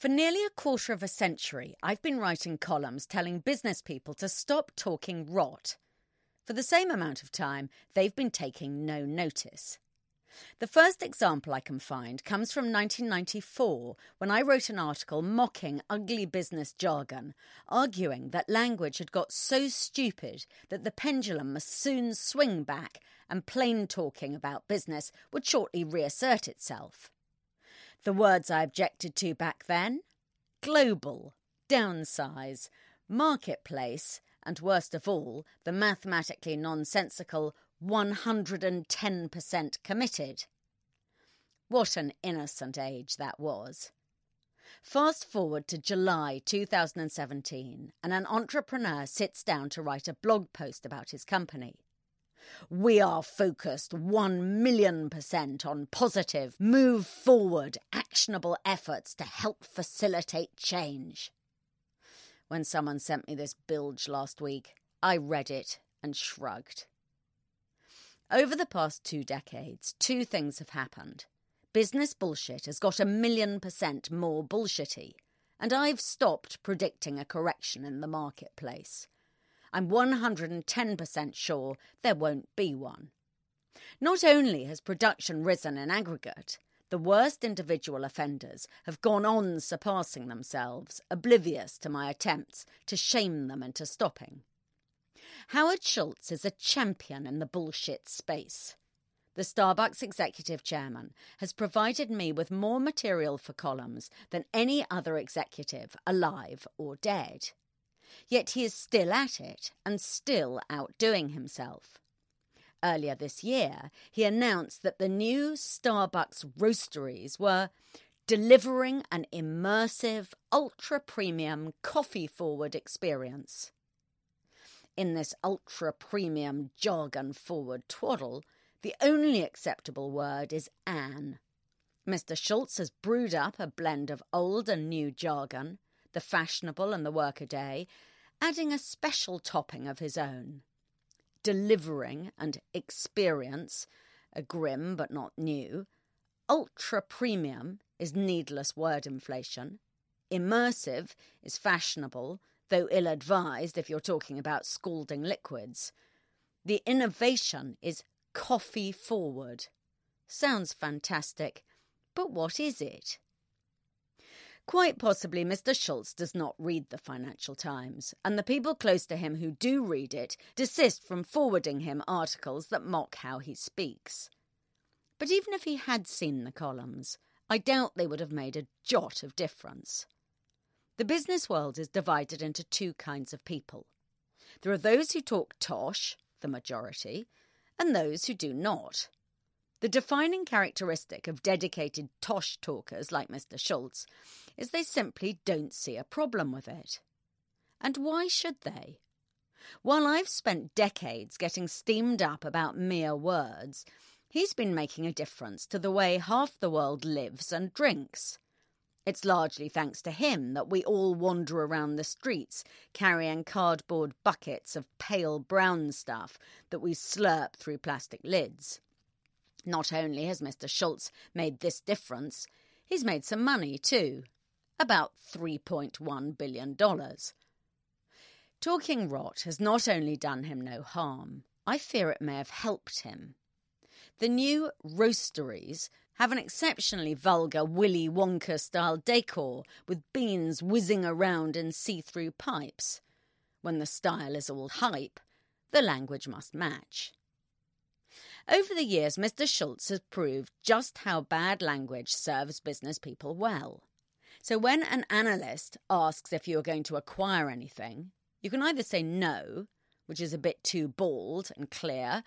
For nearly a quarter of a century, I've been writing columns telling business people to stop talking rot. For the same amount of time, they've been taking no notice. The first example I can find comes from 1994 when I wrote an article mocking ugly business jargon, arguing that language had got so stupid that the pendulum must soon swing back and plain talking about business would shortly reassert itself. The words I objected to back then global, downsize, marketplace, and worst of all, the mathematically nonsensical 110% committed. What an innocent age that was. Fast forward to July 2017, and an entrepreneur sits down to write a blog post about his company. We are focused 1 million percent on positive, move forward, actionable efforts to help facilitate change. When someone sent me this bilge last week, I read it and shrugged. Over the past two decades, two things have happened. Business bullshit has got a million percent more bullshitty, and I've stopped predicting a correction in the marketplace. I'm 110% sure there won't be one. Not only has production risen in aggregate, the worst individual offenders have gone on surpassing themselves, oblivious to my attempts to shame them into stopping. Howard Schultz is a champion in the bullshit space. The Starbucks executive chairman has provided me with more material for columns than any other executive, alive or dead. Yet he is still at it and still outdoing himself. Earlier this year, he announced that the new Starbucks roasteries were delivering an immersive, ultra premium, coffee forward experience in this ultra premium jargon forward twaddle, the only acceptable word is an. Mr. Schultz has brewed up a blend of old and new jargon, the fashionable and the workaday, adding a special topping of his own. Delivering and experience, a grim but not new. Ultra premium is needless word inflation. Immersive is fashionable, though ill advised if you're talking about scalding liquids. The innovation is coffee forward. Sounds fantastic, but what is it? Quite possibly, Mr. Schultz does not read the Financial Times, and the people close to him who do read it desist from forwarding him articles that mock how he speaks. But even if he had seen the columns, I doubt they would have made a jot of difference. The business world is divided into two kinds of people. There are those who talk tosh, the majority, and those who do not. The defining characteristic of dedicated tosh talkers like Mr. Schultz is they simply don't see a problem with it. And why should they? While I've spent decades getting steamed up about mere words, he's been making a difference to the way half the world lives and drinks. It's largely thanks to him that we all wander around the streets carrying cardboard buckets of pale brown stuff that we slurp through plastic lids. Not only has Mr. Schultz made this difference, he's made some money too about $3.1 billion. Talking rot has not only done him no harm, I fear it may have helped him. The new roasteries have an exceptionally vulgar Willy Wonka style decor with beans whizzing around in see through pipes. When the style is all hype, the language must match. Over the years, Mr. Schultz has proved just how bad language serves business people well. So when an analyst asks if you are going to acquire anything, you can either say no, which is a bit too bald and clear,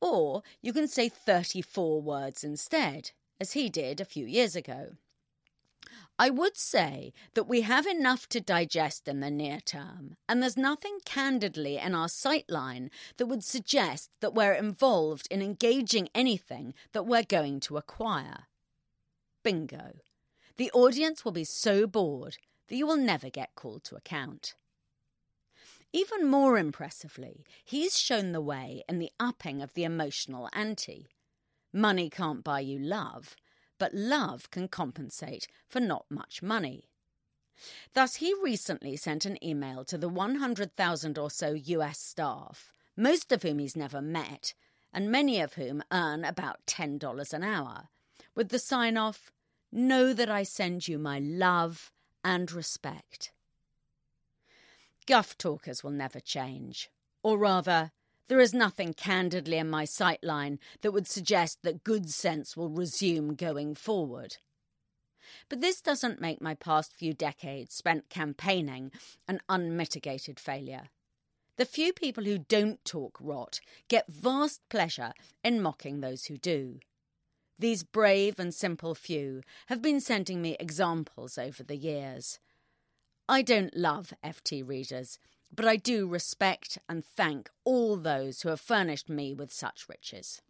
or you can say 34 words instead, as he did a few years ago. I would say that we have enough to digest in the near term, and there's nothing candidly in our sightline that would suggest that we're involved in engaging anything that we're going to acquire. Bingo. The audience will be so bored that you will never get called to account. Even more impressively, he's shown the way in the upping of the emotional ante. Money can't buy you love, but love can compensate for not much money. Thus, he recently sent an email to the 100,000 or so US staff, most of whom he's never met, and many of whom earn about $10 an hour, with the sign off Know that I send you my love and respect. Guff talkers will never change, or rather, there is nothing candidly in my sightline that would suggest that good sense will resume going forward. But this doesn't make my past few decades spent campaigning an unmitigated failure. The few people who don't talk rot get vast pleasure in mocking those who do. These brave and simple few have been sending me examples over the years. I don't love FT readers but I do respect and thank all those who have furnished me with such riches.